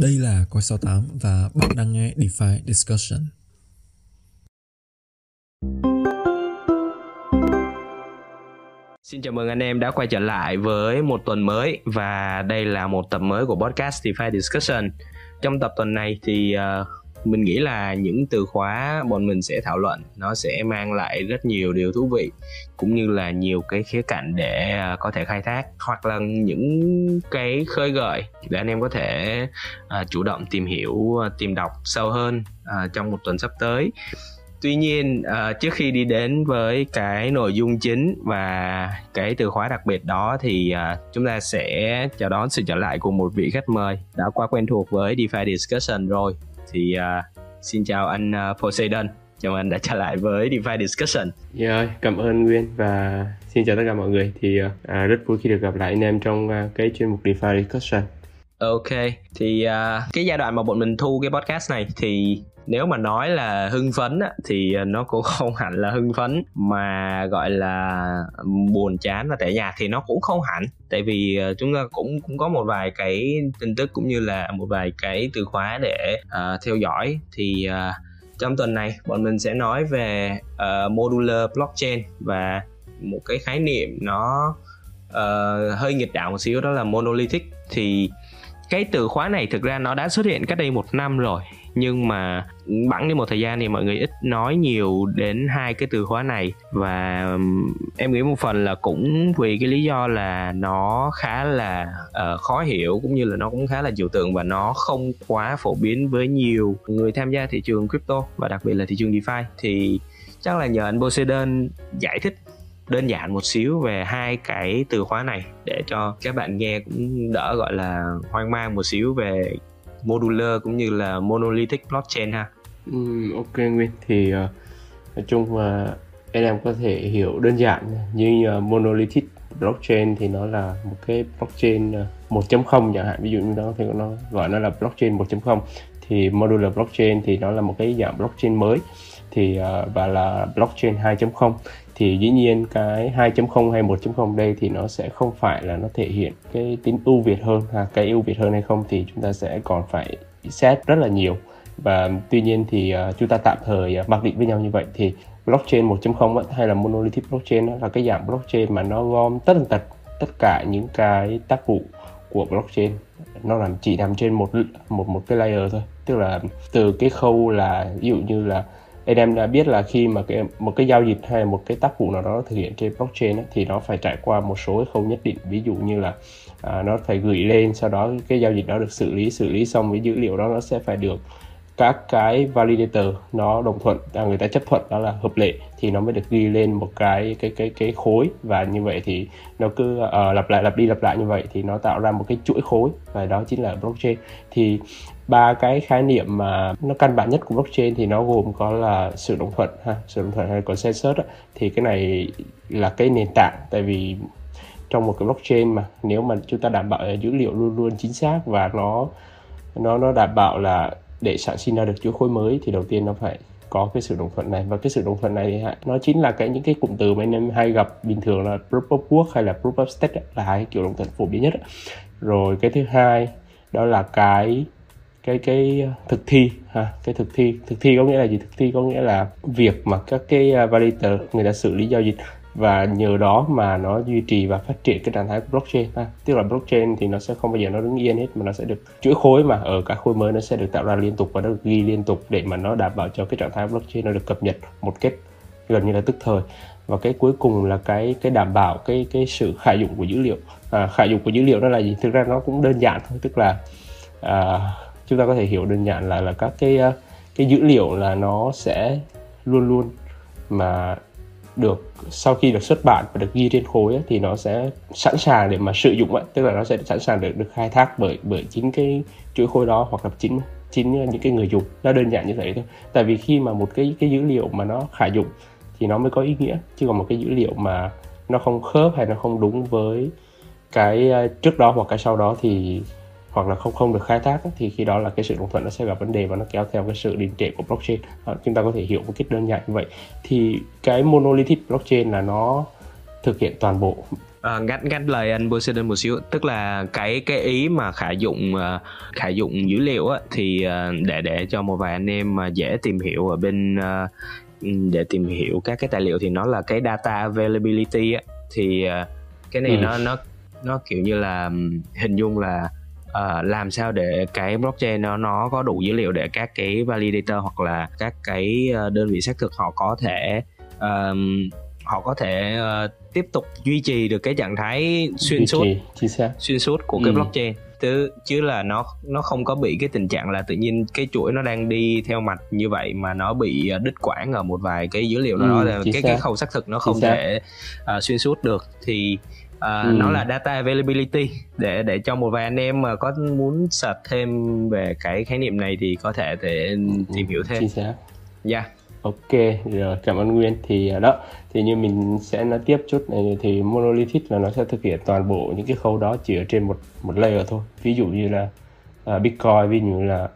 Đây là Coi 68 và bạn đang nghe DeFi Discussion. Xin chào mừng anh em đã quay trở lại với một tuần mới và đây là một tập mới của podcast DeFi Discussion. Trong tập tuần này thì uh, mình nghĩ là những từ khóa bọn mình sẽ thảo luận nó sẽ mang lại rất nhiều điều thú vị cũng như là nhiều cái khía cạnh để à, có thể khai thác hoặc là những cái khơi gợi để anh em có thể uh, chủ động tìm hiểu à, tìm đọc sâu hơn uh, trong một tuần sắp tới. Tuy nhiên uh, trước khi đi đến với cái nội dung chính và cái từ khóa đặc biệt đó thì uh, chúng ta sẽ chào đón sự trở lại của một vị khách mời đã quá quen thuộc với DeFi Discussion rồi thì uh, xin chào anh uh, Poseidon chào anh đã trở lại với DeFi Discussion. Yeah, dạ cảm ơn Nguyên và xin chào tất cả mọi người. Thì uh, rất vui khi được gặp lại anh em trong uh, cái chuyên mục DeFi Discussion. Ok, thì uh, cái giai đoạn mà bọn mình thu cái podcast này thì nếu mà nói là hưng phấn á, thì nó cũng không hẳn là hưng phấn mà gọi là buồn chán và tẻ nhạt thì nó cũng không hẳn. Tại vì ờ, chúng ta cũng cũng có một vài cái tin tức cũng như là một vài cái từ khóa để uh, theo dõi. Thì uh, trong tuần này bọn mình sẽ nói về uh, modular blockchain và một cái khái niệm nó uh, hơi nghịch đạo một xíu đó là monolithic. Thì cái từ khóa này thực ra nó đã xuất hiện cách đây một năm rồi nhưng mà bẵng đi một thời gian thì mọi người ít nói nhiều đến hai cái từ khóa này. Và em nghĩ một phần là cũng vì cái lý do là nó khá là uh, khó hiểu cũng như là nó cũng khá là trừu tượng và nó không quá phổ biến với nhiều người tham gia thị trường crypto và đặc biệt là thị trường DeFi. Thì chắc là nhờ anh Poseidon giải thích đơn giản một xíu về hai cái từ khóa này để cho các bạn nghe cũng đỡ gọi là hoang mang một xíu về modular cũng như là monolithic blockchain ha. Ừ, ok Nguyên. Thì uh, nói chung là uh, anh em có thể hiểu đơn giản như uh, monolithic blockchain thì nó là một cái blockchain ờ, uh, 1.0 chẳng hạn. Ví dụ như đó thì nó gọi nó là blockchain 1.0 thì modular blockchain thì nó là một cái dạng blockchain mới thì uh, và là blockchain 2.0 thì dĩ nhiên cái 2.0 hay 1.0 đây thì nó sẽ không phải là nó thể hiện cái tính ưu việt hơn ha cái ưu việt hơn hay không thì chúng ta sẽ còn phải xét rất là nhiều. Và tuy nhiên thì uh, chúng ta tạm thời uh, mặc định với nhau như vậy thì blockchain 1.0 hay là monolithic blockchain là cái dạng blockchain mà nó gom tất tần tật tất cả những cái tác vụ của blockchain. Nó làm chỉ nằm trên một một một cái layer thôi. Tức là từ cái khâu là ví dụ như là anh em đã biết là khi mà cái một cái giao dịch hay một cái tác vụ nào đó thực hiện trên blockchain ấy, thì nó phải trải qua một số cái khâu nhất định. Ví dụ như là à, nó phải gửi lên sau đó cái giao dịch đó được xử lý xử lý xong với dữ liệu đó nó sẽ phải được các cái validator nó đồng thuận à, người ta chấp thuận đó là hợp lệ thì nó mới được ghi lên một cái cái cái cái khối. Và như vậy thì nó cứ uh, lặp lại lặp đi lặp lại như vậy thì nó tạo ra một cái chuỗi khối. Và đó chính là blockchain. Thì ba cái khái niệm mà nó căn bản nhất của blockchain thì nó gồm có là sự đồng thuận ha, sự đồng thuận hay consensus đó. thì cái này là cái nền tảng tại vì trong một cái blockchain mà, nếu mà chúng ta đảm bảo dữ liệu luôn luôn chính xác và nó nó nó đảm bảo là để sản sinh ra được chuỗi khối mới thì đầu tiên nó phải có cái sự đồng thuận này và cái sự đồng thuận này nó chính là cái, những cái cụm từ mà anh em hay gặp bình thường là proof of work hay là proof of stake là hai kiểu đồng thuận phổ biến nhất rồi cái thứ hai đó là cái cái cái thực thi ha cái thực thi. Thực thi có nghĩa là gì? Thực thi có nghĩa là việc mà các cái à, validator người ta xử lý giao dịch và nhờ đó mà nó duy trì và phát triển cái trạng thái của blockchain ha. tức là blockchain thì nó sẽ không bao giờ nó đứng yên hết mà nó sẽ được chuỗi khối mà ở các khối mới nó sẽ được tạo ra liên tục và nó được ghi liên tục để mà nó đảm bảo cho cái trạng thái blockchain nó được cập nhật một cách gần như là tức thời. Và cái cuối cùng là cái cái đảm bảo cái cái sự khả dụng của dữ liệu. À, khả dụng của dữ liệu đó là gì? Thực ra nó cũng đơn giản thôi tức là à, chúng ta có thể hiểu đơn giản là là các cái ờ, cái dữ liệu là nó sẽ luôn luôn mà được sau khi được xuất bản và được ghi trên khối ấy, thì nó sẽ sẵn sàng để mà sử dụng ấy. tức là nó sẽ sẵn sàng được được khai thác bởi bởi chính cái chuỗi khối đó hoặc là chính chính những cái người dùng. Nó đơn giản như vậy thôi. Tại vì khi mà một cái cái dữ liệu mà nó khả dụng thì nó mới có ý nghĩa. Chứ còn một cái dữ liệu mà nó không khớp hay nó không đúng với cái ờ, trước đó hoặc cái sau đó thì hoặc là không không được khai thác thì khi đó là cái sự đồng thuận nó sẽ gặp vấn đề và nó kéo theo cái sự đình trệ của blockchain. À, chúng ta có thể hiểu một cách đơn giản như vậy. Thì cái monolithic blockchain là nó thực hiện toàn bộ. À, ngắt ngắt lời anh Poseidon một xíu. Tức là cái cái ý mà khả dụng uh, khả dụng dữ liệu á, thì uh, để để cho một vài anh em mà dễ tìm hiểu ở bên uh, để tìm hiểu các cái tài liệu thì nó là cái data availability á. Thì uh, cái này ừ. nó nó nó kiểu như là hình dung là uh, làm sao để cái blockchain nó nó có đủ dữ liệu để các cái validator hoặc là các cái đơn vị xác thực họ có thể uh, họ có thể uh, tiếp tục duy trì được cái trạng thái xuyên suốt. xuyên suốt của cái ừ. blockchain. Chứ chứ là nó nó không có bị cái tình trạng là tự nhiên cái chuỗi nó đang đi theo mạch như vậy mà nó bị ờ, đứt quãng ở một vài cái dữ liệu đó ừ, là cái cái khâu xác thực nó không thể uh, xuyên suốt được. Thì uh, ừ. nó là data availability để để cho một vài anh em mà có muốn search thêm về cái khái niệm này thì có thể để ừ, tìm hiểu thêm. Dạ. Yeah ok rồi cảm ơn nguyên thì à, đó thì như mình sẽ nói tiếp chút này thì monolithic là nó sẽ thực hiện toàn bộ những cái khâu đó chỉ ở trên một một layer thôi ví dụ như là uh, bitcoin ví dụ như là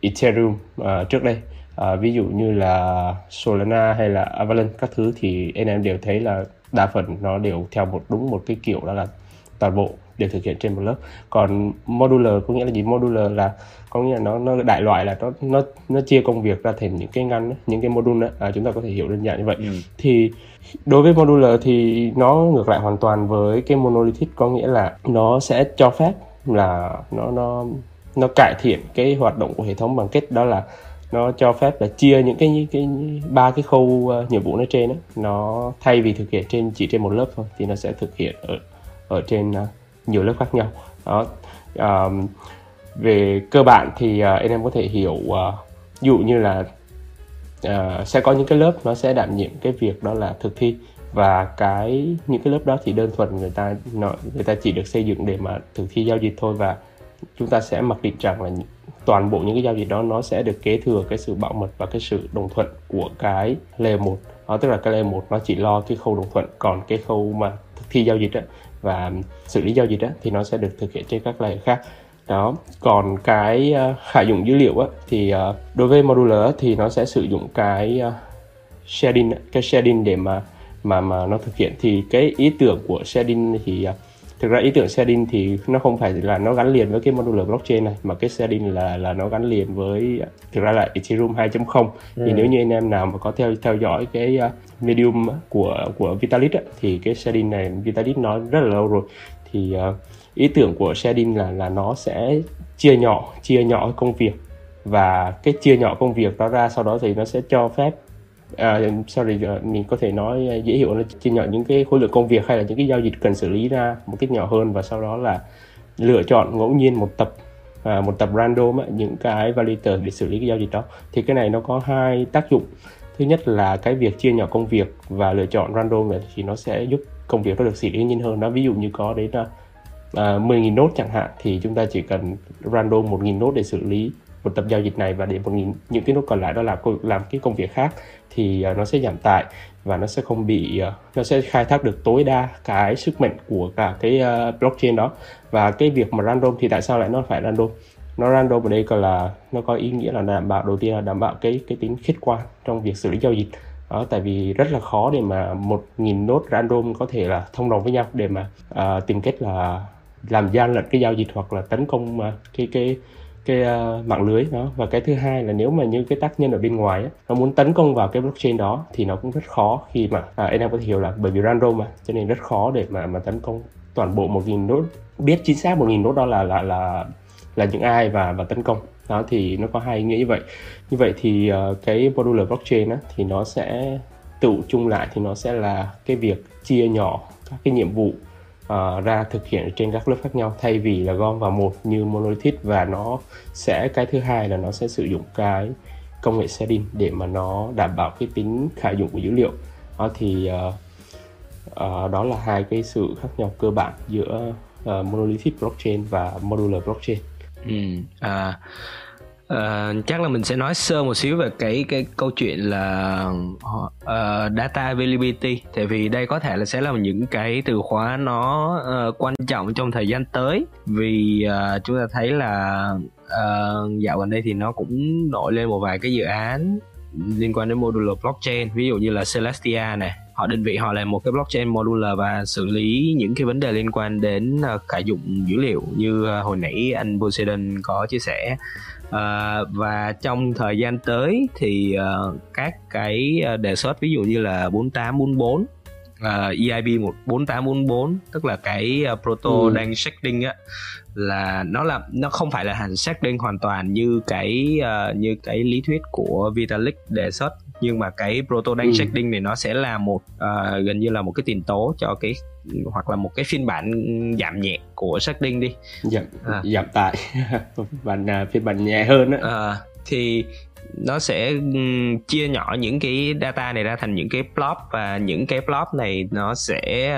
ethereum uh, trước đây uh, ví dụ như là solana hay là avalanche các thứ thì anh em đều thấy là đa phần nó đều theo một đúng một cái kiểu đó là toàn bộ đều thực hiện trên một lớp. Còn modular có nghĩa là gì? Modular là có nghĩa là nó nó đại loại là nó nó nó chia công việc ra thành những cái ngăn những cái module đó à, chúng ta có thể hiểu đơn giản như vậy. Ừ. thì đối với modular thì nó ngược lại hoàn toàn với cái monolithic có nghĩa là nó sẽ cho phép là nó nó nó cải thiện cái hoạt động của hệ thống bằng cách đó là nó cho phép là chia những cái cái ba cái khâu uh, nhiệm vụ nó trên đó, nó thay vì thực hiện trên chỉ trên một lớp thôi thì nó sẽ thực hiện ở ở trên uh, nhiều lớp khác nhau. Đó. Um, về cơ bản thì uh, anh em có thể hiểu uh, ví dụ như là uh, sẽ có những cái lớp nó sẽ đảm nhiệm cái việc đó là thực thi. Và cái những cái lớp đó thì đơn thuần người ta nó, người ta chỉ được xây dựng để mà thực thi giao dịch thôi. Và chúng ta sẽ mặc định rằng là toàn bộ những cái giao dịch đó nó sẽ được kế thừa cái sự bảo mật và cái sự đồng thuận của cái layer 1 đó ờ, tức là cái layer 1 nó chỉ lo cái khâu đồng thuận còn cái khâu mà thực thi giao dịch đó, và xử lý giao dịch đó, thì nó sẽ được thực hiện trên các layer khác. Đó còn cái uh, khả dụng dữ liệu á, thì uh, đối với modular thì nó sẽ sử dụng cái uh, sharding cái sharding để mà mà mà nó thực hiện. Thì cái ý tưởng của sharding thì uh, thực ra ý tưởng sharding thì nó không phải là nó gắn liền với cái modular blockchain này mà cái sharding là là nó gắn liền với thực ra là Ethereum 2.0 ừ. thì nếu như anh em nào mà có theo theo dõi cái uh, medium của của Vitalik á, thì cái sharding này Vitalik nói rất là lâu rồi. Thì uh, ý tưởng của sharding là là nó sẽ chia nhỏ chia nhỏ công việc. Và cái chia nhỏ công việc đó ra sau đó thì nó sẽ cho phép à, sorry à, mình có thể nói à, dễ hiểu là chia nhỏ những cái khối lượng công việc hay là những cái giao dịch cần xử lý ra một cách nhỏ hơn và sau đó là lựa chọn ngẫu nhiên một tập à, một tập random ấy, những cái validator để xử lý cái giao dịch đó. Thì cái này nó có hai tác dụng. Thứ nhất là cái việc chia nhỏ công việc và lựa chọn random này thì nó sẽ giúp công việc nó được xử lý nhanh hơn. Đó ví dụ như có đến à, uh, 10.000 nốt chẳng hạn thì chúng ta chỉ cần random 1.000 nốt để xử lý một tập giao dịch này và để một nghìn những cái nốt còn lại đó là làm cái công việc khác thì à, nó sẽ giảm tải và nó sẽ không bị à, nó sẽ khai thác được tối đa cái sức mạnh của cả cái à, blockchain đó. Và cái việc mà random thì tại sao lại nó phải random? Nó random ở đây còn là nó có ý nghĩa là đảm bảo đầu tiên là đảm bảo cái cái tính khách quan trong việc xử lý giao dịch. Đó tại vì rất là khó để mà một nghìn nốt random có thể là thông đồng với nhau để mà uh, tìm cách là làm gian lận cái giao dịch hoặc là tấn công uh, cái cái cái uh, mạng lưới đó. Và cái thứ hai là nếu mà như cái tác nhân ở bên ngoài á, nó muốn tấn công vào cái blockchain đó thì nó cũng rất khó khi mà à, anh em có thể hiểu là bởi vì random mà cho nên rất khó để mà mà tấn công toàn bộ một nghìn nốt biết chính xác một nghìn nốt đó là là là là những ai và và tấn công. Đó thì nó có hai ý nghĩa như vậy. Như vậy thì uh, cái modular blockchain á, thì nó sẽ tự chung lại thì nó sẽ là cái việc chia nhỏ các cái nhiệm vụ uh, ra thực hiện trên các lớp khác nhau thay vì là gom vào một như monolithic và nó sẽ cái thứ hai là nó sẽ sử dụng cái công nghệ sharding để mà nó đảm bảo cái tính khả dụng của dữ liệu uh, thì uh, uh, đó là hai cái sự khác nhau cơ bản giữa uh, monolithic blockchain và modular blockchain. Ừ, à, Uh, Ờ, chắc là mình sẽ nói sơ một xíu về cái cái câu chuyện là uh, data availability. Tại vì đây có thể là sẽ là những cái từ khóa nó uh, quan trọng trong thời gian tới. Vì uh, chúng ta thấy là uh, dạo gần đây thì nó cũng nổi lên một vài cái dự án liên quan đến modular blockchain. Ví dụ như là Celestia này họ định vị họ là một cái blockchain modular và xử lý những cái vấn đề liên quan đến uh, dụng dữ liệu. Như uh, hồi nãy anh Poseidon có chia sẻ uh, và trong thời gian tới thì uh, các cái đề xuất ví dụ như là 4844 uh, EIB 14844 tức là cái uh, proto ừ. đang sharding á là nó là nó không phải là hàng sharding hoàn toàn như cái uh, như cái lý thuyết của Vitalik đề xuất nhưng mà cái proto đang ừ. sharding này nó sẽ là một uh, gần như là một cái tiền tố cho cái hoặc là một cái phiên bản giảm nhẹ của sharding đi. Giảm à. giảm tải. Bản uh, phiên bản nhẹ hơn á. À, thì nó sẽ chia nhỏ những cái data này ra thành những cái blob và những cái blob này nó sẽ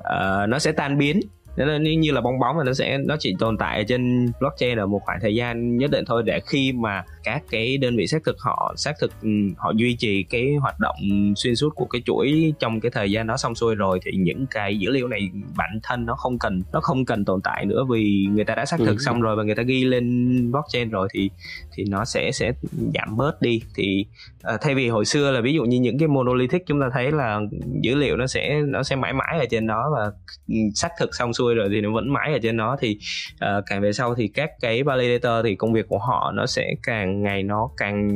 uh, nó sẽ tan biến. Nó như là bong bóng và nó sẽ nó chỉ tồn tại trên blockchain ở một khoảng thời gian nhất định thôi để khi mà các cái đơn vị xác thực họ xác thực ừ, họ duy trì cái hoạt động xuyên suốt của cái chuỗi trong cái thời gian đó xong xuôi rồi thì những cái dữ liệu này bản thân nó không cần nó không cần tồn tại nữa vì người ta đã xác thực ừ. xong rồi và người ta ghi lên blockchain rồi thì thì nó sẽ sẽ giảm bớt đi thì uh, thay vì hồi xưa là ví dụ như những cái monolithic chúng ta thấy là dữ liệu nó sẽ nó sẽ mãi mãi ở trên đó và ừ, xác thực xong xuôi rồi thì nó vẫn mãi ở trên đó thì uh, càng về sau thì các cái validator thì công việc của họ nó sẽ càng ngày nó càng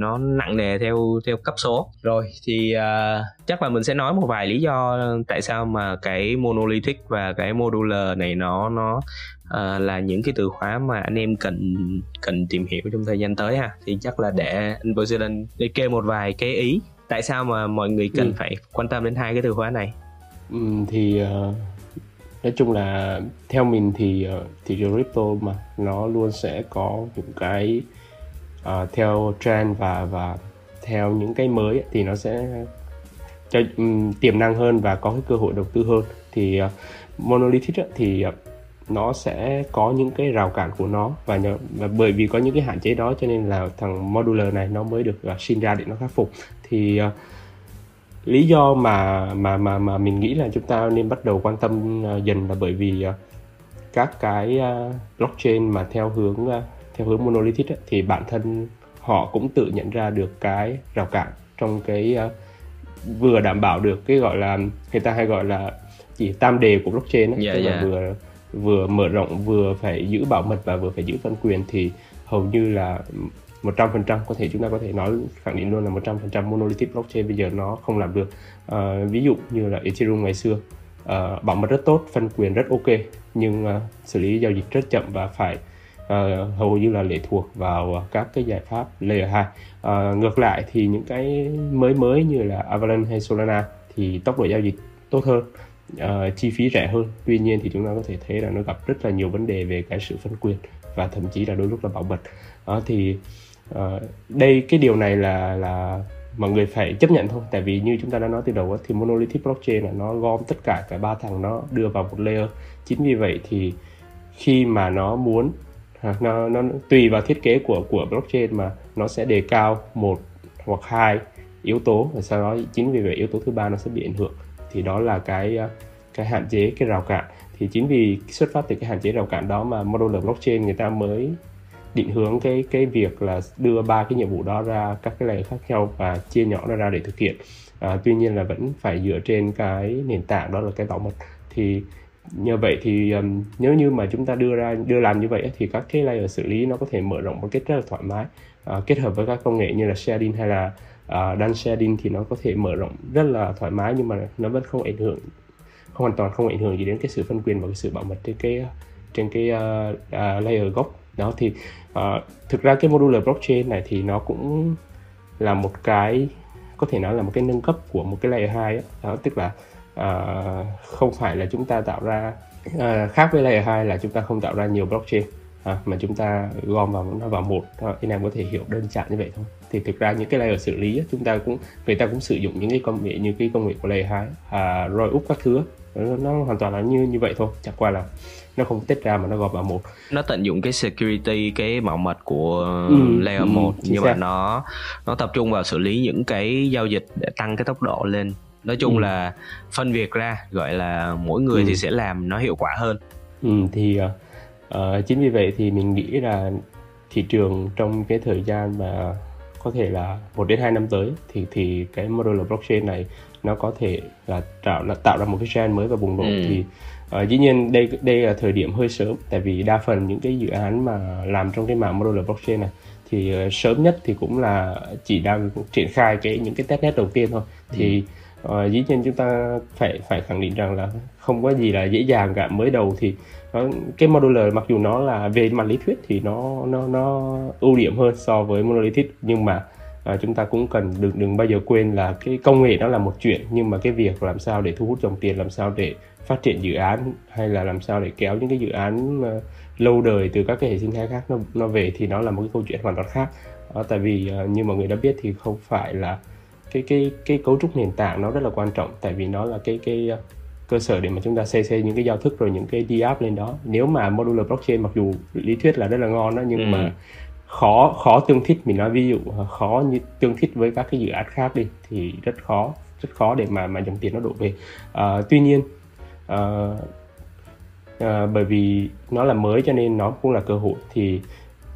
nó nặng nề theo theo cấp số. Rồi thì uh, chắc là mình sẽ nói một vài lý do tại sao mà cái monolithic và cái modular này nó nó uh, là những cái từ khóa mà anh em cần cần tìm hiểu trong thời gian tới ha. Thì chắc là để anh Poseidon để kêu một vài cái ý tại sao mà mọi người cần ừ. phải quan tâm đến hai cái từ khóa này. Ừ, thì uh, nói chung là theo mình thì uh, thị trường crypto mà nó luôn sẽ có những cái uh, theo trend và và theo những cái mới thì nó sẽ cho um, tiềm năng hơn và có cái cơ hội đầu tư hơn. Thì uh, monolithic thì uh, nó sẽ có những cái rào cản của nó và, nhờ, và bởi vì có những cái hạn chế đó cho nên là thằng modular này nó mới được uh, sinh ra để nó khắc phục. Thì uh, lý do mà mà mà mà mình nghĩ là chúng ta nên bắt đầu quan tâm uh, dần là bởi vì uh, các cái uh, blockchain mà theo hướng uh, theo hướng monolithic ấy, thì bản thân họ cũng tự nhận ra được cái rào cản trong cái uh, vừa đảm bảo được cái gọi là người ta hay gọi là chỉ tam đề của blockchain ấy, yeah, tức yeah. là vừa vừa mở rộng vừa phải giữ bảo mật và vừa phải giữ phân quyền thì hầu như là 100% có thể chúng ta có thể nói khẳng định luôn là 100% monolithic blockchain bây giờ nó không làm được uh, ví dụ như là Ethereum ngày xưa uh, bảo mật rất tốt phân quyền rất ok nhưng uh, xử lý giao dịch rất chậm và phải uh, hầu như là lệ thuộc vào các cái giải pháp layer 2 uh, ờ, ngược lại thì những cái mới mới như là Avalanche hay Solana thì tốc độ giao dịch tốt hơn uh, chi phí rẻ hơn. Tuy nhiên thì chúng ta có thể thấy là nó gặp rất là nhiều vấn đề về cái sự phân quyền và thậm chí là đôi lúc là bảo mật. Uh, thì uh, đây cái điều này là là mọi người phải chấp nhận thôi. Tại vì như chúng ta đã nói từ đầu thì monolithic blockchain là nó gom tất cả cả ba thằng nó đưa vào một layer. Chính vì vậy thì khi mà nó muốn nó nó tùy vào thiết kế của của blockchain mà nó sẽ đề cao một hoặc hai yếu tố và sau đó chính vì vậy yếu tố thứ ba nó sẽ bị ảnh hưởng. Thì đó là cái ờ, cái hạn chế cái rào cản. Thì chính vì xuất phát từ cái hạn chế rào cản đó mà modular blockchain người ta mới định hướng cái cái việc là đưa ba cái nhiệm vụ đó ra các cái layer khác nhau và chia nhỏ nó ra để thực hiện. À, tuy nhiên là vẫn phải dựa trên cái nền tảng đó là cái bảo mật. Thì như vậy thì um, nếu như mà chúng ta đưa ra đưa làm như vậy thì các cái layer xử lý nó có thể mở rộng một cách rất là thoải mái. Uh, kết hợp với các công nghệ như là sharding hay là à, uh, đan sharding thì nó có thể mở rộng rất là thoải mái nhưng mà nó vẫn không ảnh hưởng không hoàn toàn không ảnh hưởng gì đến cái sự phân quyền và cái sự bảo mật trên cái trên cái uh, uh, layer gốc. Đó thì uh, thực ra cái modular blockchain này thì nó cũng là một cái có thể nói là một cái nâng cấp của một cái layer 2 đó, đó tức là uh, không phải là chúng ta tạo ra uh, khác với layer 2 là chúng ta không tạo ra nhiều blockchain. À, mà chúng ta gom vào nó vào một. À, anh em có thể hiểu đơn giản như vậy thôi. Thì thực ra những cái layer xử lý chúng ta cũng người ta cũng sử dụng những cái công nghệ như cái công nghệ của layer 2 à, rồi úp các thứ nó, nó hoàn toàn là như như vậy thôi. Chẳng qua là nó không tách ra mà nó gom vào một. Nó tận dụng cái security cái bảo mật của ừ, layer ừ, 1 nhưng xác. mà nó nó tập trung vào xử lý những cái giao dịch để tăng cái tốc độ lên nói chung ừ. là phân việc ra gọi là mỗi người ừ. thì sẽ làm nó hiệu quả hơn ừ, thì uh, chính vì vậy thì mình nghĩ là thị trường trong cái thời gian mà có thể là một đến hai năm tới thì thì cái modular blockchain này nó có thể là tạo là tạo ra một cái trend mới và bùng nổ ừ. thì uh, dĩ nhiên đây đây là thời điểm hơi sớm tại vì đa phần những cái dự án mà làm trong cái mạng modular blockchain này thì uh, sớm nhất thì cũng là chỉ đang triển khai cái những cái testnet đầu tiên thôi thì ờ, dĩ nhiên chúng ta phải phải khẳng định rằng là không có gì là dễ dàng cả. Mới đầu thì nó, cái modular mặc dù nó là về mặt lý thuyết thì nó nó nó ưu điểm hơn so với monolithic nhưng mà à, chúng ta cũng cần đừng đừng bao giờ quên là cái công nghệ nó là một chuyện. Nhưng mà cái việc làm sao để thu hút dòng tiền làm sao để phát triển dự án hay là làm sao để kéo những cái dự án ờ, lâu đời từ các cái hệ sinh thái khác nó nó về thì nó là một cái câu chuyện hoàn toàn khác. À, tại vì à, như mọi người đã biết thì không phải là cái cái cái cấu trúc nền tảng nó rất là quan trọng tại vì nó là cái cái uh, cơ sở để mà chúng ta xây xây những cái giao thức rồi những cái đi app lên đó nếu mà modular blockchain mặc dù lý thuyết là rất là ngon đó nhưng ừ. mà khó khó tương thích mình nói ví dụ khó như tương thích với các cái dự án khác đi thì rất khó rất khó để mà mà dòng tiền nó đổ về à, tuy nhiên à, à, bởi vì nó là mới cho nên nó cũng là cơ hội thì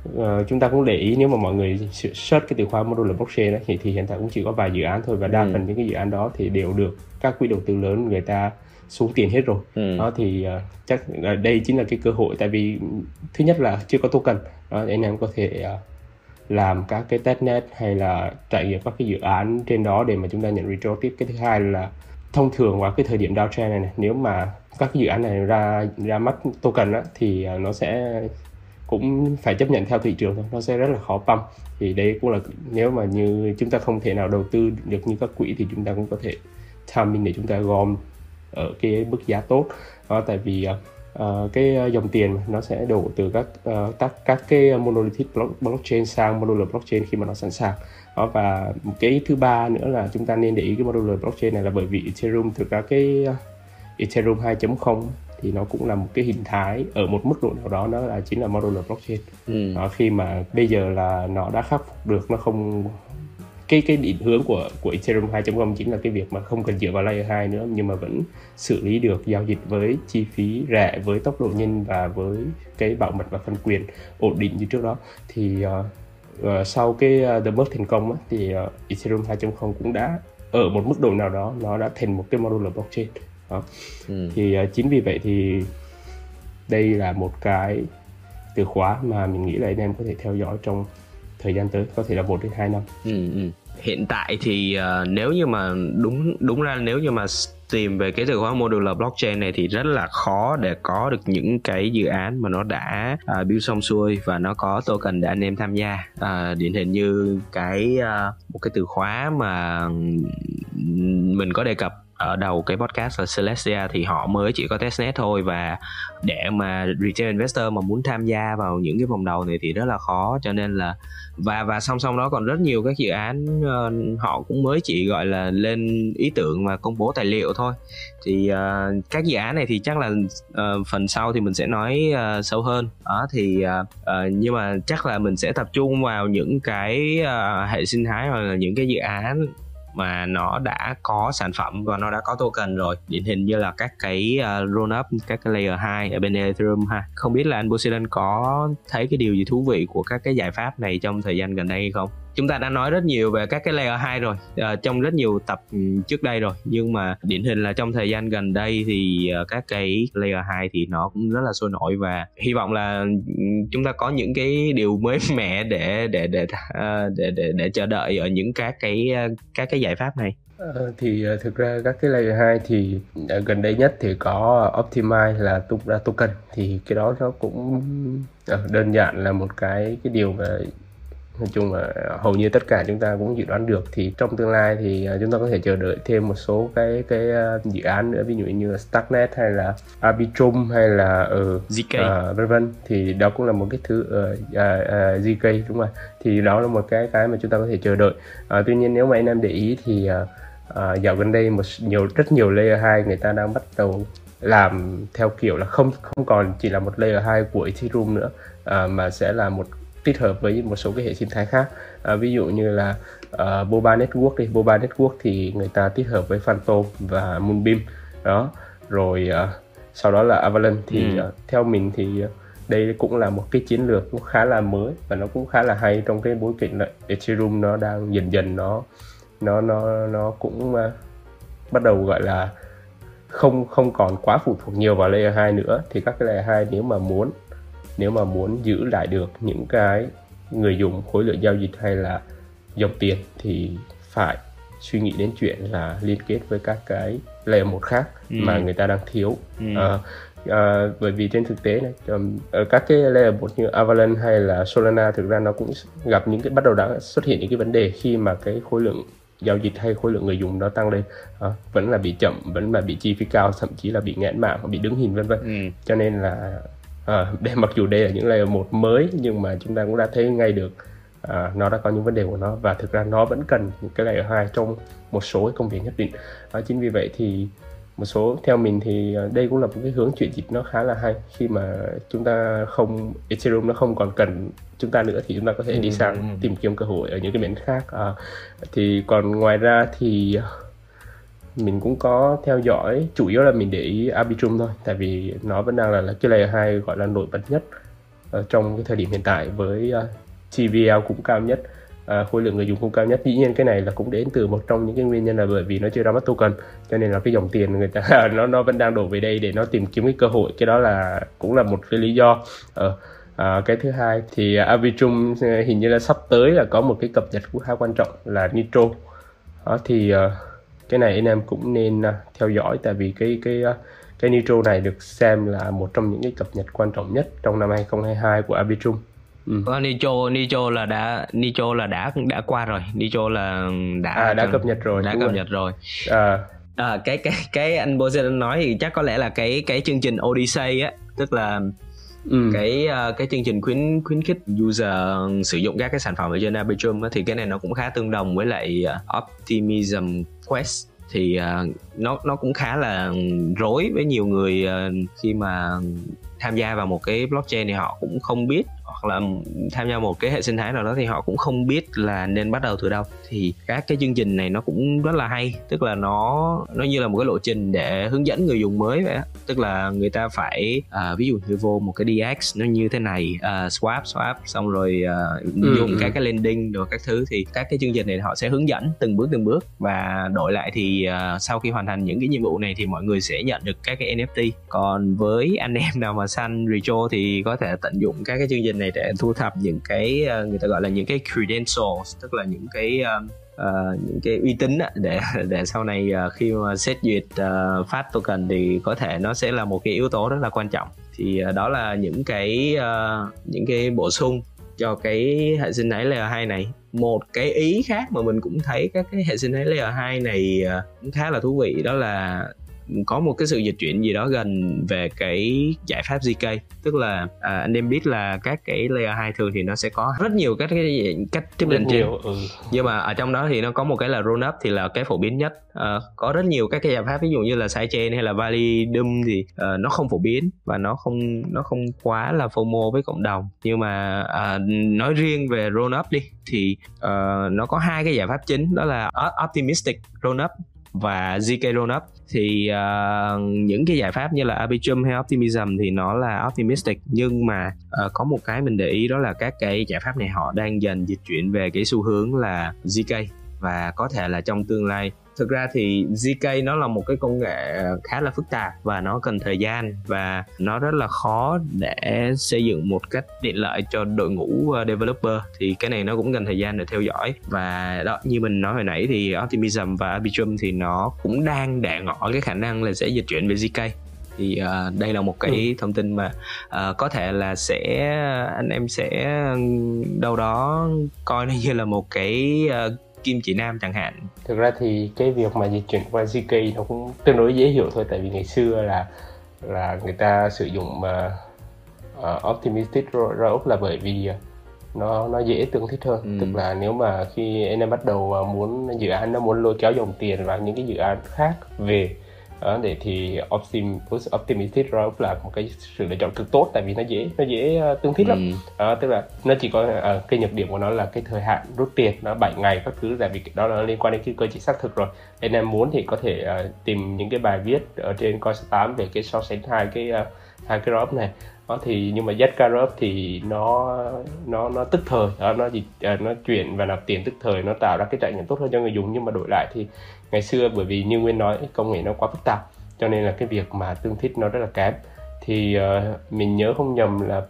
uh, chúng ta cũng để ý nếu mà mọi người search cái từ khóa modular blockchain ấy, thì, thì hiện tại cũng chỉ có vài dự án thôi và đa ừ. phần những cái dự án đó thì đều được các quỹ đầu tư lớn người ta xuống tiền hết rồi ừ. đó thì uh, chắc là đây chính là cái cơ hội tại vì thứ nhất là chưa có token đó, anh em có thể uh, làm các cái testnet hay là trải nghiệm các cái dự án trên đó để mà chúng ta nhận retro tiếp cái thứ hai là thông thường vào cái thời điểm downtrend này, này nếu mà các cái dự án này ra ra mắt token á, thì nó sẽ cũng phải chấp nhận theo thị trường thôi nó sẽ rất là khó pump. Thì đây cũng là nếu mà như chúng ta không thể nào đầu tư được như các quỹ thì chúng ta cũng có thể timing để chúng ta gom ở cái mức giá tốt. Đó, tại vì uh, cái dòng tiền nó sẽ đổ từ các uh, các các cái monolithic blockchain sang modular blockchain khi mà nó sẵn sàng. Đó, và cái thứ ba nữa là chúng ta nên để ý cái modular blockchain này là bởi vì Ethereum từ các cái Ethereum 2.0 thì nó cũng là một cái hình thái ở một mức độ nào đó nó là chính là modular blockchain. Ừ. đó, khi mà bây giờ là nó đã khắc phục được nó không cái cái định hướng của của Ethereum 2.0 chính là cái việc mà không cần dựa vào layer 2 nữa nhưng mà vẫn xử lý được giao dịch với chi phí rẻ với tốc độ nhanh và với cái bảo mật và phân quyền ổn định như trước đó. Thì uh, uh, sau cái uh, the merge thành công á, thì uh, Ethereum 2.0 cũng đã ở một mức độ nào đó nó đã thành một cái modular blockchain đó. Ừ. thì uh, chính vì vậy thì đây là một cái từ khóa mà mình nghĩ là anh em có thể theo dõi trong thời gian tới có thể là một đến hai năm ừ, ừ. hiện tại thì uh, nếu như mà đúng đúng ra nếu như mà tìm về cái từ khóa modular blockchain này thì rất là khó để có được những cái dự án mà nó đã uh, build xong xuôi và nó có token để anh em tham gia uh, điển hình như cái uh, một cái từ khóa mà mình có đề cập ở đầu cái podcast là Celestia thì họ mới chỉ có testnet thôi và để mà retail investor mà muốn tham gia vào những cái vòng đầu này thì rất là khó cho nên là và và song song đó còn rất nhiều các dự án uh, họ cũng mới chỉ gọi là lên ý tưởng và công bố tài liệu thôi. Thì uh, các dự án này thì chắc là uh, phần sau thì mình sẽ nói uh, sâu hơn. Đó thì uh, uh, nhưng mà chắc là mình sẽ tập trung vào những cái uh, hệ sinh thái hoặc là những cái dự án mà nó đã có sản phẩm và nó đã có token rồi. Điển hình như là các cái uh, roll up các cái layer 2 ở bên Ethereum ha. Không biết là anh Poseidon có thấy cái điều gì thú vị của các cái giải pháp này trong thời gian gần đây hay không? Chúng ta đã nói rất nhiều về các cái layer 2 rồi uh, trong rất nhiều tập ừ, trước đây rồi. Nhưng mà điển hình là trong thời gian gần đây thì uh, các cái layer 2 thì nó cũng rất là sôi nổi và hy vọng là ừ, chúng ta có những cái điều mới mẻ để để để uh, để, để để chờ đợi ở những các cái các cái giải pháp này. Thì thực ra các cái layer 2 thì gần đây nhất thì có Optimize là tung ra token. Thì cái đó nó cũng đơn giản là một cái cái điều mà nói chung là hầu như tất cả chúng ta cũng dự đoán được. Thì trong tương lai thì à, chúng ta có thể chờ đợi thêm một số cái cái à, dự án nữa ví dụ như là Starknet hay là Arbitrum hay là ở uh, ZK uh, vân vân. Thì đó cũng là một cái thứ uh, uh, uh, ZK đúng rồi thì đó là một cái cái mà chúng ta có thể chờ đợi. Uh, tuy nhiên nếu mà anh em để ý thì uh, uh, dạo gần đây một nhiều rất nhiều layer 2 người ta đang bắt đầu làm theo kiểu là không không còn chỉ là một layer 2 của Ethereum nữa uh, mà sẽ là một tích hợp với một số cái hệ sinh thái khác. À, ví dụ như là uh, Boba Network đi. Boba Network thì người ta tích hợp với Phantom và Moonbeam. Đó. Rồi uh, sau đó là Avalanche thì ừ. uh, theo mình thì uh, đây cũng là một cái chiến lược cũng khá là mới và nó cũng khá là hay trong cái bối cảnh là Ethereum nó đang dần dần nó nó nó nó cũng uh, bắt đầu gọi là không không còn quá phụ thuộc nhiều vào layer 2 nữa. Thì các cái layer 2 nếu mà muốn nếu mà muốn giữ lại được những cái người dùng khối lượng giao dịch hay là dòng tiền thì phải suy nghĩ đến chuyện là liên kết với các cái layer một khác ừ. mà người ta đang thiếu ừ. à, à, bởi vì trên thực tế này um, ở các cái layer một như Avalanche hay là Solana thực ra nó cũng gặp những cái bắt đầu đã xuất hiện những cái vấn đề khi mà cái khối lượng giao dịch hay khối lượng người dùng nó tăng lên à, vẫn là bị chậm vẫn là bị chi phí cao thậm chí là bị nghẽn mạng bị đứng hình vân vân ừ. cho nên là à, đây mặc dù đây là những layer một mới nhưng mà chúng ta cũng đã thấy ngay được à, nó đã có những vấn đề của nó và thực ra nó vẫn cần những cái layer hai trong một số công việc nhất định. À, chính vì vậy thì một số theo mình thì à, đây cũng là một cái hướng chuyển dịch nó khá là hay. Khi mà chúng ta không Ethereum nó không còn cần chúng ta nữa thì chúng ta có thể đi ừ, sang ừ, ừ. tìm kiếm cơ hội ở những cái miền khác. À, thì còn ngoài ra thì mình cũng có theo dõi chủ yếu là mình để ý Arbitrum thôi tại vì nó vẫn đang là, là cái layer 2 gọi là nổi bật nhất ở trong cái thời điểm hiện tại với ờ, uh, TVL cũng cao nhất à, khối lượng người dùng cũng cao nhất. Dĩ nhiên cái này là cũng đến từ một trong những cái nguyên nhân là bởi vì nó chưa ra mắt token cho nên là cái dòng tiền người ta nó nó vẫn đang đổ về đây để nó tìm kiếm cái cơ hội. Cái đó là cũng là một cái lý do. Ờ, à, cái thứ hai thì Arbitrum hình như là sắp tới là có một cái cập nhật khá quan trọng là Nitro. Đó thì uh, cái này anh em cũng nên uh, theo dõi tại vì cái cái uh, cái Nitro này được xem là một trong những cái cập nhật quan trọng nhất trong năm 2022 của Arbitrum Ừ. Có Nicho Nicho là đã Nicho là đã đã qua rồi Nicho là đã à, đã cập nhật rồi đã cập nhật rồi à. à cái cái cái anh Bosen nói thì chắc có lẽ là cái cái chương trình Odyssey á tức là ừ. cái uh, cái chương trình khuyến khuyến khích user sử dụng các cái sản phẩm ở trên Arbitrum thì cái này nó cũng khá tương đồng với lại Optimism Quest thì uh, nó nó cũng khá là rối với nhiều người uh, khi mà tham gia vào một cái blockchain thì họ cũng không biết hoặc là tham gia một cái hệ sinh thái nào đó thì họ cũng không biết là nên bắt đầu từ đâu. Thì các cái chương trình này nó cũng rất là hay tức là nó nó như là một cái lộ trình để hướng dẫn người dùng mới vậy á. Tức là người ta phải à, ví dụ như vô một cái DX nó như thế này à, swap swap xong rồi à, ừ, dùng ừ. các cái lending rồi các thứ thì các cái chương trình này họ sẽ hướng dẫn từng bước từng bước. Và đổi lại thì à, sau khi hoàn thành những cái nhiệm vụ này thì mọi người sẽ nhận được các cái NFT còn với anh em nào mà San retro thì có thể tận dụng các cái chương trình này để thu thập những cái uh, người ta gọi là những cái credentials tức là những cái uh, uh, những cái uy tín để để sau này uh, khi mà xét duyệt uh, phát token thì có thể nó sẽ là một cái yếu tố rất là quan trọng. Thì uh, đó là những cái uh, những cái bổ sung cho cái hệ sinh thái layer 2 này. Một cái ý khác mà mình cũng thấy các cái hệ sinh thái layer 2 này cũng khá là thú vị đó là có một cái sự dịch chuyển gì đó gần về cái giải pháp ZK tức là à, anh em biết là các cái layer 2 thường thì nó sẽ có rất nhiều các cái cách tiếp định trên ừ. nhưng mà ở trong đó thì nó có một cái là roll up thì là cái phổ biến nhất. À, có rất nhiều các cái giải pháp ví dụ như là sidechain hay là validum thì uh, nó không phổ biến và nó không nó không quá là FOMO với cộng đồng. Nhưng mà uh, nói riêng về roll up đi thì uh, nó có hai cái giải pháp chính đó là optimistic roll up và zk rollup thì uh, những cái giải pháp như là Arbitrum hay Optimism thì nó là optimistic nhưng mà uh, có một cái mình để ý đó là các cái giải pháp này họ đang dần dịch chuyển về cái xu hướng là zk và có thể là trong tương lai thực ra thì zk nó là một cái công nghệ khá là phức tạp và nó cần thời gian và nó rất là khó để xây dựng một cách tiện lợi cho đội ngũ ờ, developer. Thì cái này nó cũng cần thời gian để theo dõi. Và đó như mình nói hồi nãy thì optimism và arbitrum thì nó cũng đang để ngỏ cái khả năng là sẽ dịch chuyển về zk thì uh, đây là một cái ừ. thông tin mà uh, có thể là sẽ anh em sẽ đâu đó coi nó như là một cái uh, kim chỉ nam chẳng hạn thực ra thì cái việc mà dịch chuyển qua zk nó cũng tương đối dễ hiểu thôi tại vì ngày xưa là là người ta sử dụng mà uh, optimistic rollup là bởi vì nó nó dễ tương thích hơn ừ. tức là nếu mà khi anh em bắt đầu muốn dự án nó muốn lôi kéo dòng tiền và những cái dự án khác về đó, để thì Optim, Optimistic Rollup là một cái sự lựa chọn cực tốt tại vì nó dễ nó dễ uh, tương thích lắm. Ừ. đó, tức là nó chỉ có uh, cái nhược điểm của nó là cái thời hạn rút tiền nó 7 ngày các thứ tại vì đó là liên quan đến cái cơ chế xác thực rồi. Nên em muốn thì có thể uh, tìm những cái bài viết ở trên coi 8 về cái so sánh hai cái uh, hai cái rollup này đó thì nhưng mà rollup thì nó nó nó tức thời đó, nó gì à, nó chuyển và nạp tiền tức thời nó tạo ra cái trải nghiệm tốt hơn cho người dùng nhưng mà đổi lại thì ngày xưa bởi vì như nguyên nói công nghệ nó quá phức tạp cho nên là cái việc mà tương thích nó rất là kém thì uh, mình nhớ không nhầm là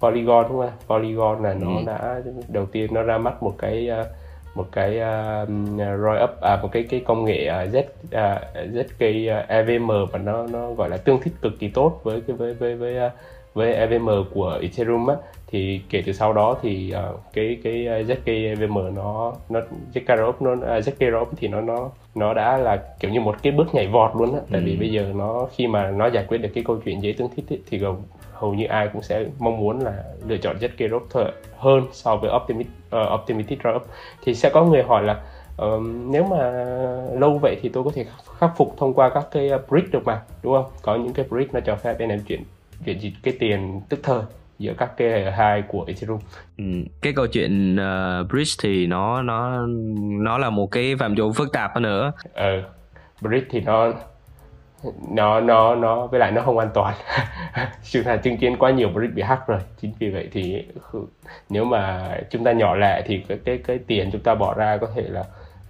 Polygon đúng không? Polygon là nó ừ. đã đầu tiên nó ra mắt một cái uh, một cái uh, ROI up à, một cái cái công nghệ uh, Z uh, ZK uh, EVM và nó nó gọi là tương thích cực kỳ tốt với cái với với với uh, với EVM của Ethereum á thì kể từ sau đó thì uh, cái cái ZK EVM nó nó ZK nó uh, ZK thì nó nó nó đã là kiểu như một cái bước nhảy vọt luôn á. Tại ừ. vì bây giờ nó khi mà nó giải quyết được cái câu chuyện giấy tương thích ấy, thì hầu như ai cũng sẽ mong muốn là lựa chọn ZK Rope hơn so với Optimist uh, Optimistic Rope thì sẽ có người hỏi là uh, nếu mà lâu vậy thì tôi có thể khắc phục thông qua các cái bridge được mà đúng không? Có những cái bridge nó cho phép bên em chuyển chuyển dịch cái tiền tức thời giữa các cái layer hai của Ethereum. Ừ, cái câu chuyện uh, bridge thì nó nó nó là một cái phạm trù phức tạp hơn nữa. Ờ, bridge thì nó nó nó nó với lại nó không an toàn chúng ta chứng kiến quá nhiều brick bị hack rồi chính vì vậy thì nếu mà chúng ta nhỏ lẻ thì cái cái cái tiền chúng ta bỏ ra có thể là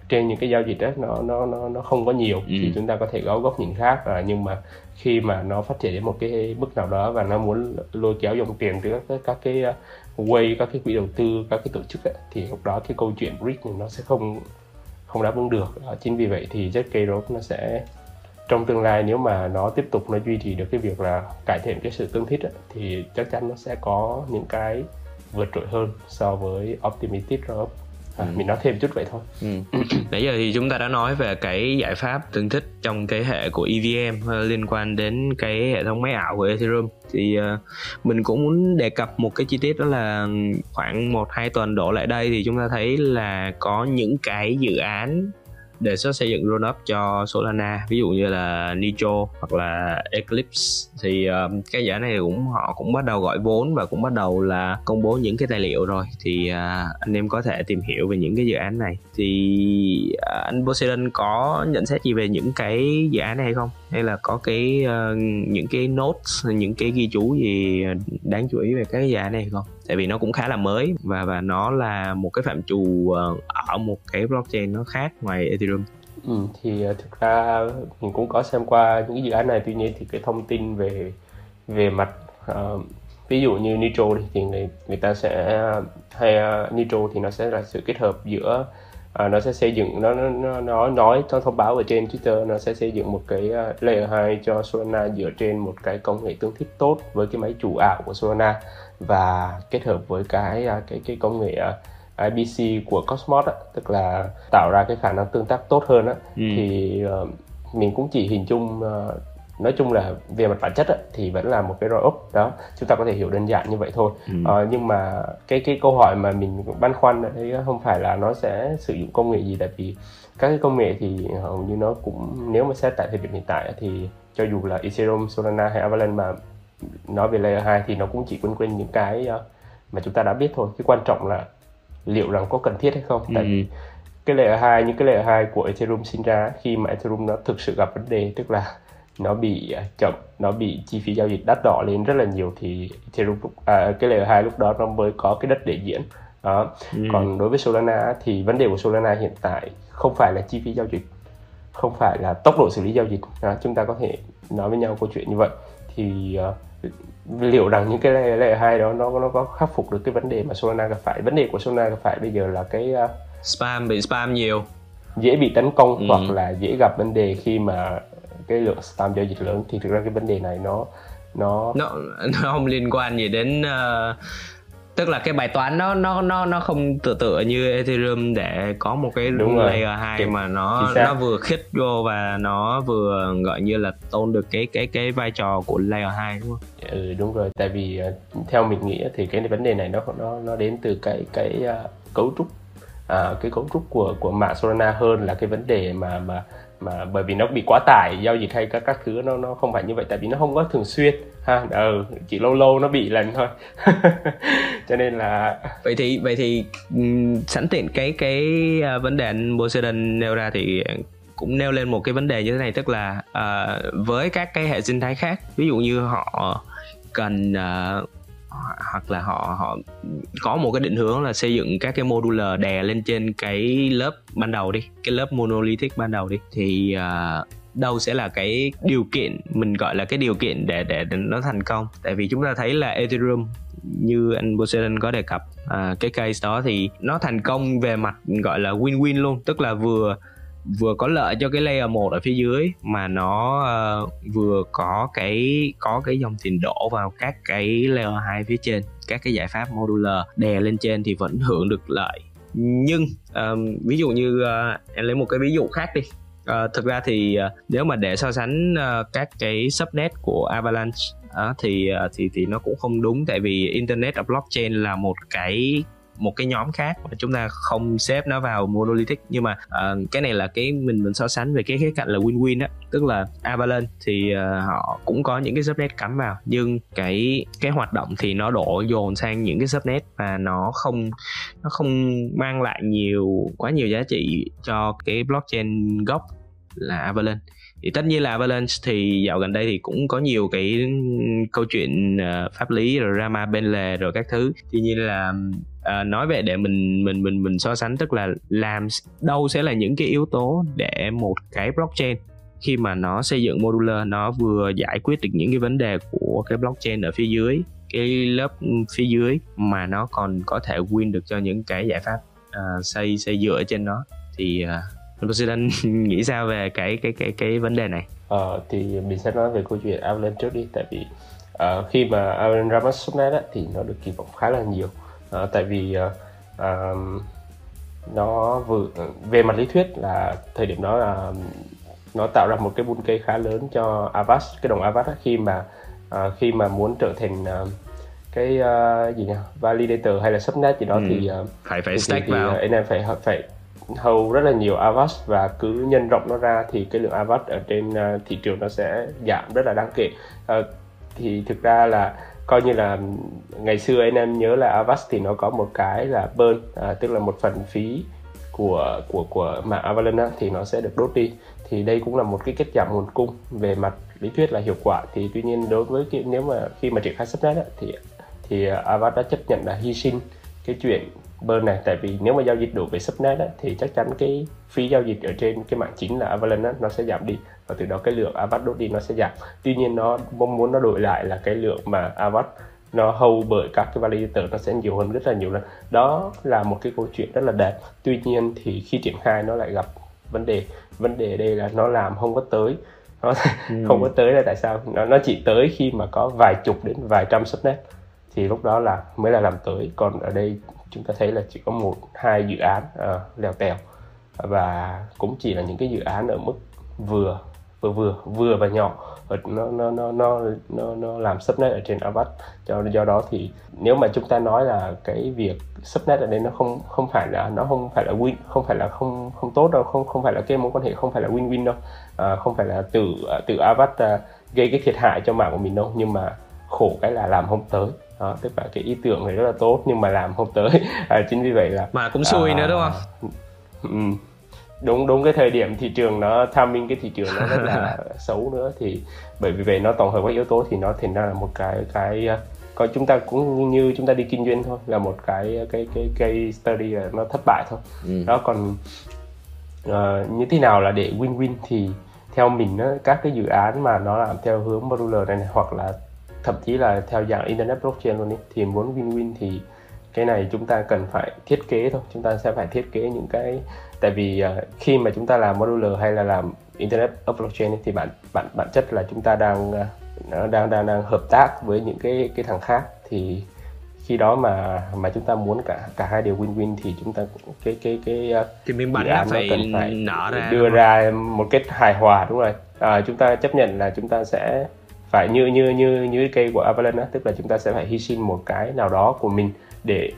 trên những cái giao dịch đó nó nó nó nó không có nhiều ừ. thì chúng ta có thể gấu góc nhìn khác. À, nhưng mà khi mà nó phát triển đến một cái mức nào đó và nó muốn lôi kéo dòng tiền từ các các cái way các cái quỹ đầu tư các cái tổ chức ấy, thì lúc đó cái câu chuyện brick nó sẽ không không đáp ứng được. À, chính vì vậy thì ZK Rope nó sẽ trong tương lai nếu mà nó tiếp tục nó duy trì được cái việc là cải thiện cái sự tương thích ấy, thì chắc chắn nó sẽ có những cái vượt trội hơn so với Optimistic Rope À, ừ. mình nói thêm chút vậy thôi ừ. nãy giờ thì chúng ta đã nói về cái giải pháp tương thích trong cái hệ của EVM ờ, liên quan đến cái hệ thống máy ảo của Ethereum thì uh, mình cũng muốn đề cập một cái chi tiết đó là khoảng một hai tuần đổ lại đây thì chúng ta thấy là có những cái dự án đề xuất xây dựng rollup cho Solana ví dụ như là Nitro hoặc là Eclipse. Thì uh, cái dự án này cũng họ cũng bắt đầu gọi vốn và cũng bắt đầu là công bố những cái tài liệu rồi. Thì uh, anh em có thể tìm hiểu về những cái dự án này. Thì uh, anh Poseidon có nhận xét gì về những cái dự án này hay không? Hay là có cái uh, những cái notes những cái ghi chú gì đáng chú ý về cái dự án này không? Tại vì nó cũng khá là mới và và nó là một cái phạm trù uh, ở một cái blockchain nó khác ngoài Ethereum. Ừ, thì uh, thực ra mình cũng có xem qua những cái dự án này. Tuy nhiên thì cái thông tin về về mặt uh, ví dụ như Nitro thì người, người ta sẽ hay uh, Nitro thì nó sẽ là sự kết hợp giữa uh, nó sẽ xây dựng nó nó nó nói nó thông báo ở trên Twitter nó sẽ xây dựng một cái uh, layer 2 cho Solana dựa trên một cái công nghệ tương thích tốt với cái máy chủ ảo của Solana và kết hợp với cái à, cái cái công nghệ à, IBC của Cosmos á, tức là tạo ra cái khả năng tương tác tốt hơn á ừ. thì uh, mình cũng chỉ hình dung uh, nói chung là về mặt bản chất á, thì vẫn là một cái ROI up đó chúng ta có thể hiểu đơn giản như vậy thôi ừ. uh, nhưng mà cái cái câu hỏi mà mình băn khoăn ở đây không phải là nó sẽ sử dụng công nghệ gì tại vì các cái công nghệ thì hầu như nó cũng nếu mà xét tại thời điểm hiện tại thì cho dù là Ethereum, Solana hay Avalanche mà nói về layer 2 thì nó cũng chỉ quên quên những cái ờ, mà chúng ta đã biết thôi cái quan trọng là liệu rằng có cần thiết hay không tại ừ. vì cái layer 2 những cái layer 2 của Ethereum sinh ra khi mà Ethereum nó thực sự gặp vấn đề tức là nó bị ờ, chậm nó bị chi phí giao dịch đắt đỏ lên rất là nhiều thì Ethereum à, cái layer 2 lúc đó nó mới có cái đất để diễn. Đó. Ừ. còn đối với Solana thì vấn đề của Solana hiện tại không phải là chi phí giao dịch không phải là tốc độ xử lý giao dịch. À, chúng ta có thể nói với nhau câu chuyện như vậy. Thì uh, liệu rằng những cái layer hai đó nó nó có khắc phục được cái vấn đề mà Solana gặp phải? Vấn đề của Solana gặp phải bây giờ là cái uh, spam bị spam nhiều. dễ bị tấn công ừ. hoặc là dễ gặp vấn đề khi mà cái lượng spam giao dịch lớn thì thực ra cái vấn đề này nó nó nó nó không liên quan gì đến uh, tức là cái bài toán nó nó nó nó không tựa tựa như Ethereum để có một cái Đúng layer rồi. 2 Đúng. mà nó nó vừa khít vô và nó vừa gọi như là tôn được cái cái cái vai trò của layer 2 đúng không? Ừ đúng rồi, tại vì ờ, theo mình nghĩ thì cái vấn đề này nó nó nó đến từ cái cái uh, cấu trúc à, cái cấu trúc của của mạng Solana hơn là cái vấn đề mà mà mà bởi vì nó bị quá tải giao dịch hay các các thứ nó nó không phải như vậy tại vì nó không có thường xuyên. Ha ừ, chỉ lâu lâu nó bị lần thôi. Cho nên là vậy thì vậy thì sẵn tiện cái cái uh, vấn đề anh Poseidon nêu ra thì cũng nêu lên một cái vấn đề như thế này tức là uh, với các cái hệ sinh thái khác ví dụ như họ cần uh, hoặc là họ họ có một cái định hướng là xây dựng các cái modular đè lên trên cái lớp ban đầu đi cái lớp monolithic ban đầu đi. Thì uh, đâu sẽ là cái điều kiện mình gọi là cái điều kiện để để, để nó thành công. Tại vì chúng ta thấy là Ethereum như anh Poseidon có đề cập à, cái case đó thì nó thành công về mặt gọi là win-win luôn. Tức là vừa vừa có lợi cho cái layer 1 ở phía dưới mà nó uh, vừa có cái có cái dòng tiền đổ vào các cái layer 2 phía trên các cái giải pháp modular đè lên trên thì vẫn hưởng được lợi. Nhưng um, ví dụ như uh, em lấy một cái ví dụ khác đi. Uh, thực ra thì uh, nếu mà để so sánh uh, các cái subnet của Avalanche uh, thì uh, thì thì nó cũng không đúng tại vì Internet of Blockchain là một cái một cái nhóm khác mà chúng ta không xếp nó vào monolithic. Nhưng mà uh, cái này là cái mình mình so sánh về cái khía cạnh là win-win á. Tức là Avalanche thì uh, họ cũng có những cái subnet cắm vào nhưng cái cái hoạt động thì nó đổ dồn sang những cái subnet và nó không nó không mang lại nhiều quá nhiều giá trị cho cái blockchain gốc là Avalanche thì tất nhiên là Avalanche thì dạo gần đây thì cũng có nhiều cái câu chuyện uh, pháp lý rồi drama bên lề rồi các thứ. Tuy nhiên là uh, nói về để mình mình mình mình so sánh tức là làm đâu sẽ là những cái yếu tố để một cái blockchain khi mà nó xây dựng modular nó vừa giải quyết được những cái vấn đề của cái blockchain ở phía dưới cái lớp ừ, phía dưới mà nó còn có thể win được cho những cái giải pháp uh, xây xây dựa trên nó thì à, uh, President nghĩ sao về cái cái cái cái vấn đề này? Ờ, thì mình sẽ nói về câu chuyện Avalanche trước đi tại vì uh, khi mà Avalanche ra mắt subnet á, thì nó được kỳ vọng khá là nhiều uh, tại vì uh, uh, nó vừa về mặt lý thuyết là thời điểm đó là nó tạo ra một cái bull cây khá lớn cho Avast cái đồng Avast khi mà uh, khi mà muốn trở thành uh, cái uh, gì nhỉ? Validator hay là subnet gì đó ừ. thì uh, phải phải stack thì, vào. anh em phải phải hầu rất là nhiều Avast và cứ nhân rộng nó ra thì cái lượng Avast ở trên uh, thị trường nó sẽ giảm rất là đáng kể. Uh, thì thực ra là coi như là ngày xưa anh em nhớ là Avast thì nó có một cái là burn à, tức là một phần phí của của của mạng Avalanche thì nó sẽ được đốt đi. Thì đây cũng là một cái cách giảm nguồn cung về mặt lý thuyết là hiệu quả. Thì tuy nhiên đối với cái, nếu mà khi mà triển khai subnet thì thì Avast đã chấp nhận là hy sinh cái chuyện burn này tại vì nếu mà giao dịch đổ về subnet á, thì chắc chắn cái phí giao dịch ở trên cái mạng chính là Avalanche á, nó sẽ giảm đi. Và từ đó cái lượng Avast đốt đi nó sẽ giảm. Tuy nhiên nó mong muốn nó đổi lại là cái lượng mà Avast nó hold bởi các cái validator nó sẽ nhiều hơn rất là nhiều lần. Đó là một cái câu chuyện rất là đẹp. Tuy nhiên thì khi triển khai nó lại gặp vấn đề. Vấn đề đây là nó làm không có tới. Nó ừ. không có tới là tại sao? Nó nó chỉ tới khi mà có vài chục đến vài trăm subnet. Thì lúc đó là mới là làm tới. Còn ở đây chúng ta thấy là chỉ có một hai dự án uh, lèo tèo. Và cũng chỉ là những cái dự án ở mức vừa vừa vừa vừa và nhỏ. Và nó nó nó nó nó, nó làm subnet ở trên Avast cho do đó thì nếu mà chúng ta nói là cái việc subnet ở đây nó không không phải là nó không phải là win không phải là không không tốt đâu không không phải là cái mối quan hệ không phải là win win đâu. À, không phải là từ từ Avast gây cái thiệt hại cho mạng của mình đâu. Nhưng mà khổ cái là làm không tới. Đó, tức là cái ý tưởng này rất là tốt nhưng mà làm không tới. À, chính vì vậy là mà cũng xui à, nữa đúng không? ừ, đúng đúng cái thời điểm thị trường nó timing cái thị trường nó rất là xấu nữa thì bởi vì vậy nó tổng hợp các yếu tố thì nó thành ra là một cái cái coi chúng ta cũng như chúng ta đi kinh doanh thôi là một cái cái cái cái study là nó thất bại thôi. Ừ. đó còn uh, như thế nào là để win win thì theo mình á, các cái dự án mà nó làm theo hướng modular này, này hoặc là thậm chí là theo dạng internet blockchain luôn ý, thì muốn win win thì cái này chúng ta cần phải thiết kế thôi. Chúng ta sẽ phải thiết kế những cái tại vì uh, khi mà chúng ta làm modular hay là làm internet of blockchain ấy, thì bản bản bản chất là chúng ta đang uh, đang đang đang hợp tác với những cái cái thằng khác. Thì khi đó mà mà chúng ta muốn cả cả hai đều win win thì chúng ta cái cái cái uh, cái miếng bánh nó phải, cần phải nở ra đưa ra một kết hài hòa đúng rồi. À, chúng ta chấp nhận là chúng ta sẽ phải như như như như cây của Avalon á, tức là chúng ta sẽ phải hy sinh một cái nào đó của mình để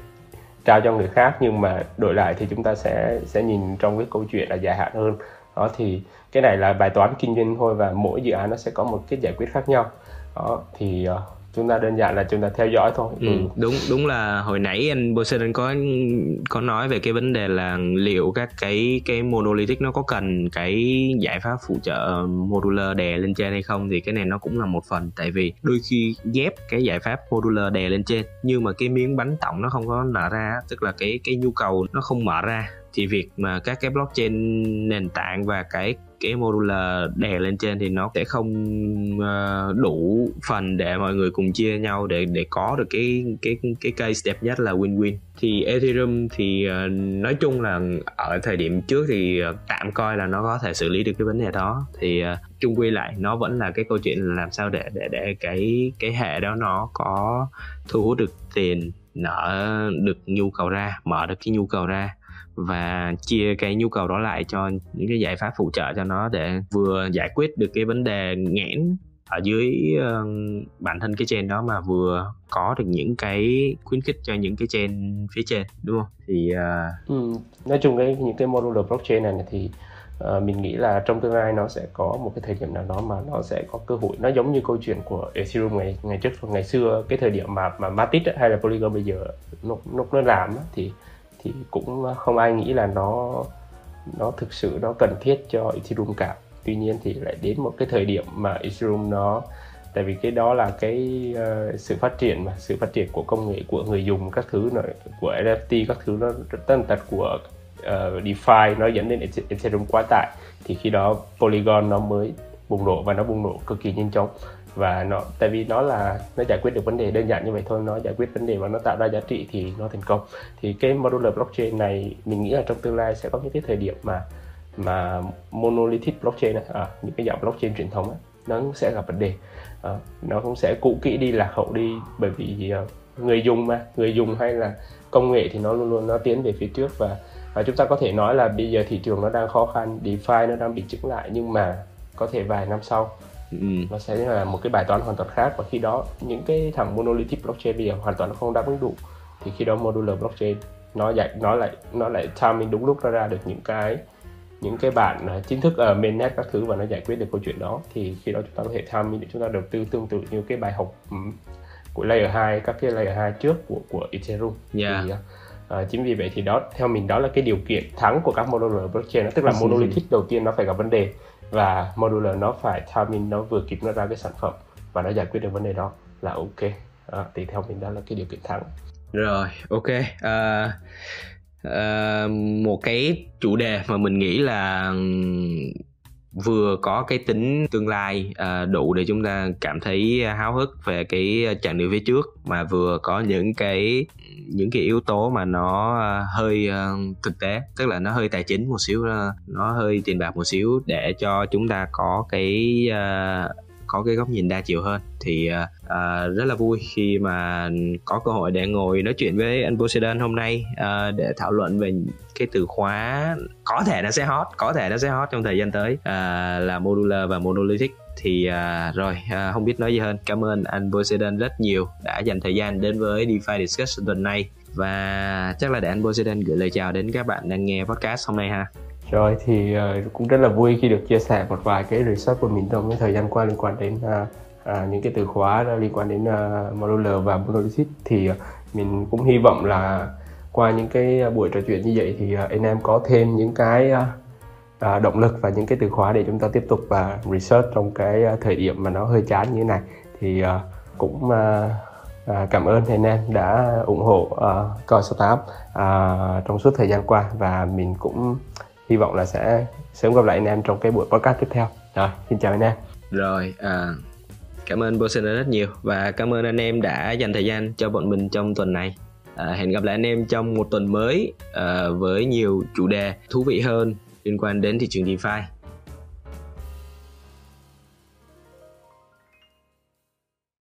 trao cho người khác nhưng mà đổi lại thì chúng ta sẽ sẽ nhìn trong cái câu chuyện là dài hạn hơn. Đó thì cái này là bài toán kinh doanh thôi và mỗi dự án nó sẽ có một cái giải quyết khác nhau. Đó thì uh, chúng ta đơn giản là chúng ta theo dõi thôi. Ừ, ừ. đúng đúng là hồi nãy anh Bosen có có nói về cái vấn đề là liệu các cái cái monolithic nó có cần cái giải pháp phụ trợ modular đè lên trên hay không thì cái này nó cũng là một phần. Tại vì đôi khi ghép cái giải pháp modular đè lên trên nhưng mà cái miếng bánh tổng nó không có nở ra tức là cái cái nhu cầu nó không mở ra thì việc mà các cái blockchain nền tảng và cái cái modular đè lên trên thì nó sẽ không uh, đủ phần để mọi người cùng chia nhau để để có được cái cái cái case đẹp nhất là win-win. Thì Ethereum thì uh, nói chung là ở thời điểm trước thì uh, tạm coi là nó có thể xử lý được cái vấn đề đó. Thì uh, chung quy lại nó vẫn là cái câu chuyện là làm sao để để để cái cái hệ đó nó có thu hút được tiền nở được nhu cầu ra mở được cái nhu cầu ra và chia cái nhu cầu đó lại cho những cái giải pháp phụ trợ cho nó để vừa giải quyết được cái vấn đề nghẽn ở dưới uh, bản thân cái chain đó mà vừa có được những cái khuyến khích cho những cái chain phía trên đúng không? Thì uh... ừ, nói chung cái những cái modular blockchain này, này thì uh, mình nghĩ là trong tương lai nó sẽ có một cái thời điểm nào đó mà nó sẽ có cơ hội. Nó giống như câu chuyện của Ethereum ngày ngày trước ngày xưa cái thời điểm mà mà Matic hay là Polygon bây giờ lúc lúc nó làm thì thì cũng không ai nghĩ là nó nó thực sự nó cần thiết cho Ethereum cả. Tuy nhiên thì lại đến một cái thời điểm mà Ethereum nó tại vì cái đó là cái uh, sự phát triển mà sự phát triển của công nghệ của người dùng các thứ nữa của NFT các thứ nó tân tật của uh, DeFi nó dẫn đến Ethereum quá tải. Thì khi đó Polygon nó mới bùng nổ và nó bùng nổ cực kỳ nhanh chóng và nó tại vì nó là nó giải quyết được vấn đề đơn giản như vậy thôi nó giải quyết vấn đề và nó tạo ra giá trị thì nó thành công. Thì cái modular blockchain này mình nghĩ là trong tương lai sẽ có những cái thời điểm mà mà monolithic blockchain à, những cái dạng blockchain truyền thống ấy, nó sẽ gặp vấn đề. À, nó cũng sẽ cũ kỹ đi lạc hậu đi bởi vì ờ, người dùng mà người dùng hay là công nghệ thì nó luôn luôn nó tiến về phía trước. Và và chúng ta có thể nói là bây giờ thị trường nó đang khó khăn DeFi nó đang bị chững lại nhưng mà có thể vài năm sau ừ. nó sẽ là một cái bài toán hoàn toàn khác và khi đó những cái thằng monolithic blockchain bây giờ hoàn toàn không đáp ứng đủ thì khi đó modular blockchain nó giải nó lại nó lại timing đúng lúc nó ra được những cái những cái bản uh, chính thức ở mainnet các thứ và nó giải quyết được câu chuyện đó. Thì khi đó chúng ta có thể timing để chúng ta đầu tư tương tự như cái bài học um, của layer 2 các cái layer 2 trước của của Ethereum. Yeah. thì uh, chính vì vậy thì đó theo mình đó là cái điều kiện thắng của các modular blockchain tức là monolithic đầu tiên nó phải gặp vấn đề và modular nó phải timing nó vừa kịp nó ra cái sản phẩm và nó giải quyết được vấn đề đó là ok. À, thì theo mình đó là cái điều kiện thắng. Rồi ok. À, à, một cái chủ đề mà mình nghĩ là vừa có cái tính tương lai ờ, đủ để chúng ta cảm thấy háo hức về cái chặng đường phía trước, mà vừa có những cái những cái yếu tố mà nó ờ, hơi ờ, thực tế, tức là nó hơi tài chính một xíu nó hơi tiền bạc một xíu để cho chúng ta có cái có cái góc nhìn đa chiều hơn. Thì uh, rất là vui khi mà có cơ hội để ngồi nói chuyện với anh Poseidon hôm nay uh, để thảo luận về cái từ khóa có thể nó sẽ hot có thể nó sẽ hot trong thời gian tới uh, là modular và monolithic. Thì uh, rồi uh, không biết nói gì hơn. Cảm ơn anh Poseidon rất nhiều đã dành thời gian đến với DeFi Discussion tuần này. Và chắc là để anh Poseidon gửi lời chào đến các bạn đang nghe podcast hôm nay ha rồi thì uh, cũng rất là vui khi được chia sẻ một vài cái research của mình trong cái thời gian qua liên quan đến uh, uh, những cái từ khóa liên quan đến uh, modular và monolithic thì uh, mình cũng hy vọng là qua những cái buổi trò chuyện như vậy thì uh, anh em có thêm những cái uh, uh, động lực và những cái từ khóa để chúng ta tiếp tục và uh, research trong cái uh, thời điểm mà nó hơi chán như thế này. Thì uh, cũng uh, uh, cảm ơn anh em đã ủng hộ uh, coi số 8 uh, trong suốt thời gian qua. Và mình cũng hy vọng là sẽ sớm gặp lại anh em trong cái buổi podcast tiếp theo. Rồi xin chào anh em. Rồi à, cảm ơn Bosen rất nhiều và cảm ơn anh em đã dành thời gian cho bọn mình trong tuần này. À, hẹn gặp lại anh em trong một tuần mới à, với nhiều chủ đề thú vị hơn liên quan đến thị trường DeFi.